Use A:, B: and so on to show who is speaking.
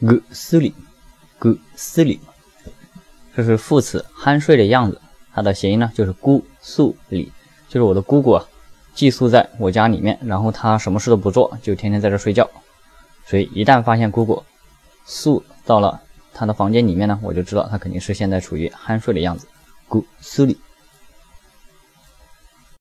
A: gsili gsili 这是副词酣睡的样子。它的谐音呢就是姑苏里就是我的姑姑啊寄宿在我家里面然后她什么事都不做就天天在这睡觉。所以一旦发现姑姑宿到了她的房间里面呢我就知道她肯定是现在处于酣睡的样子。gsili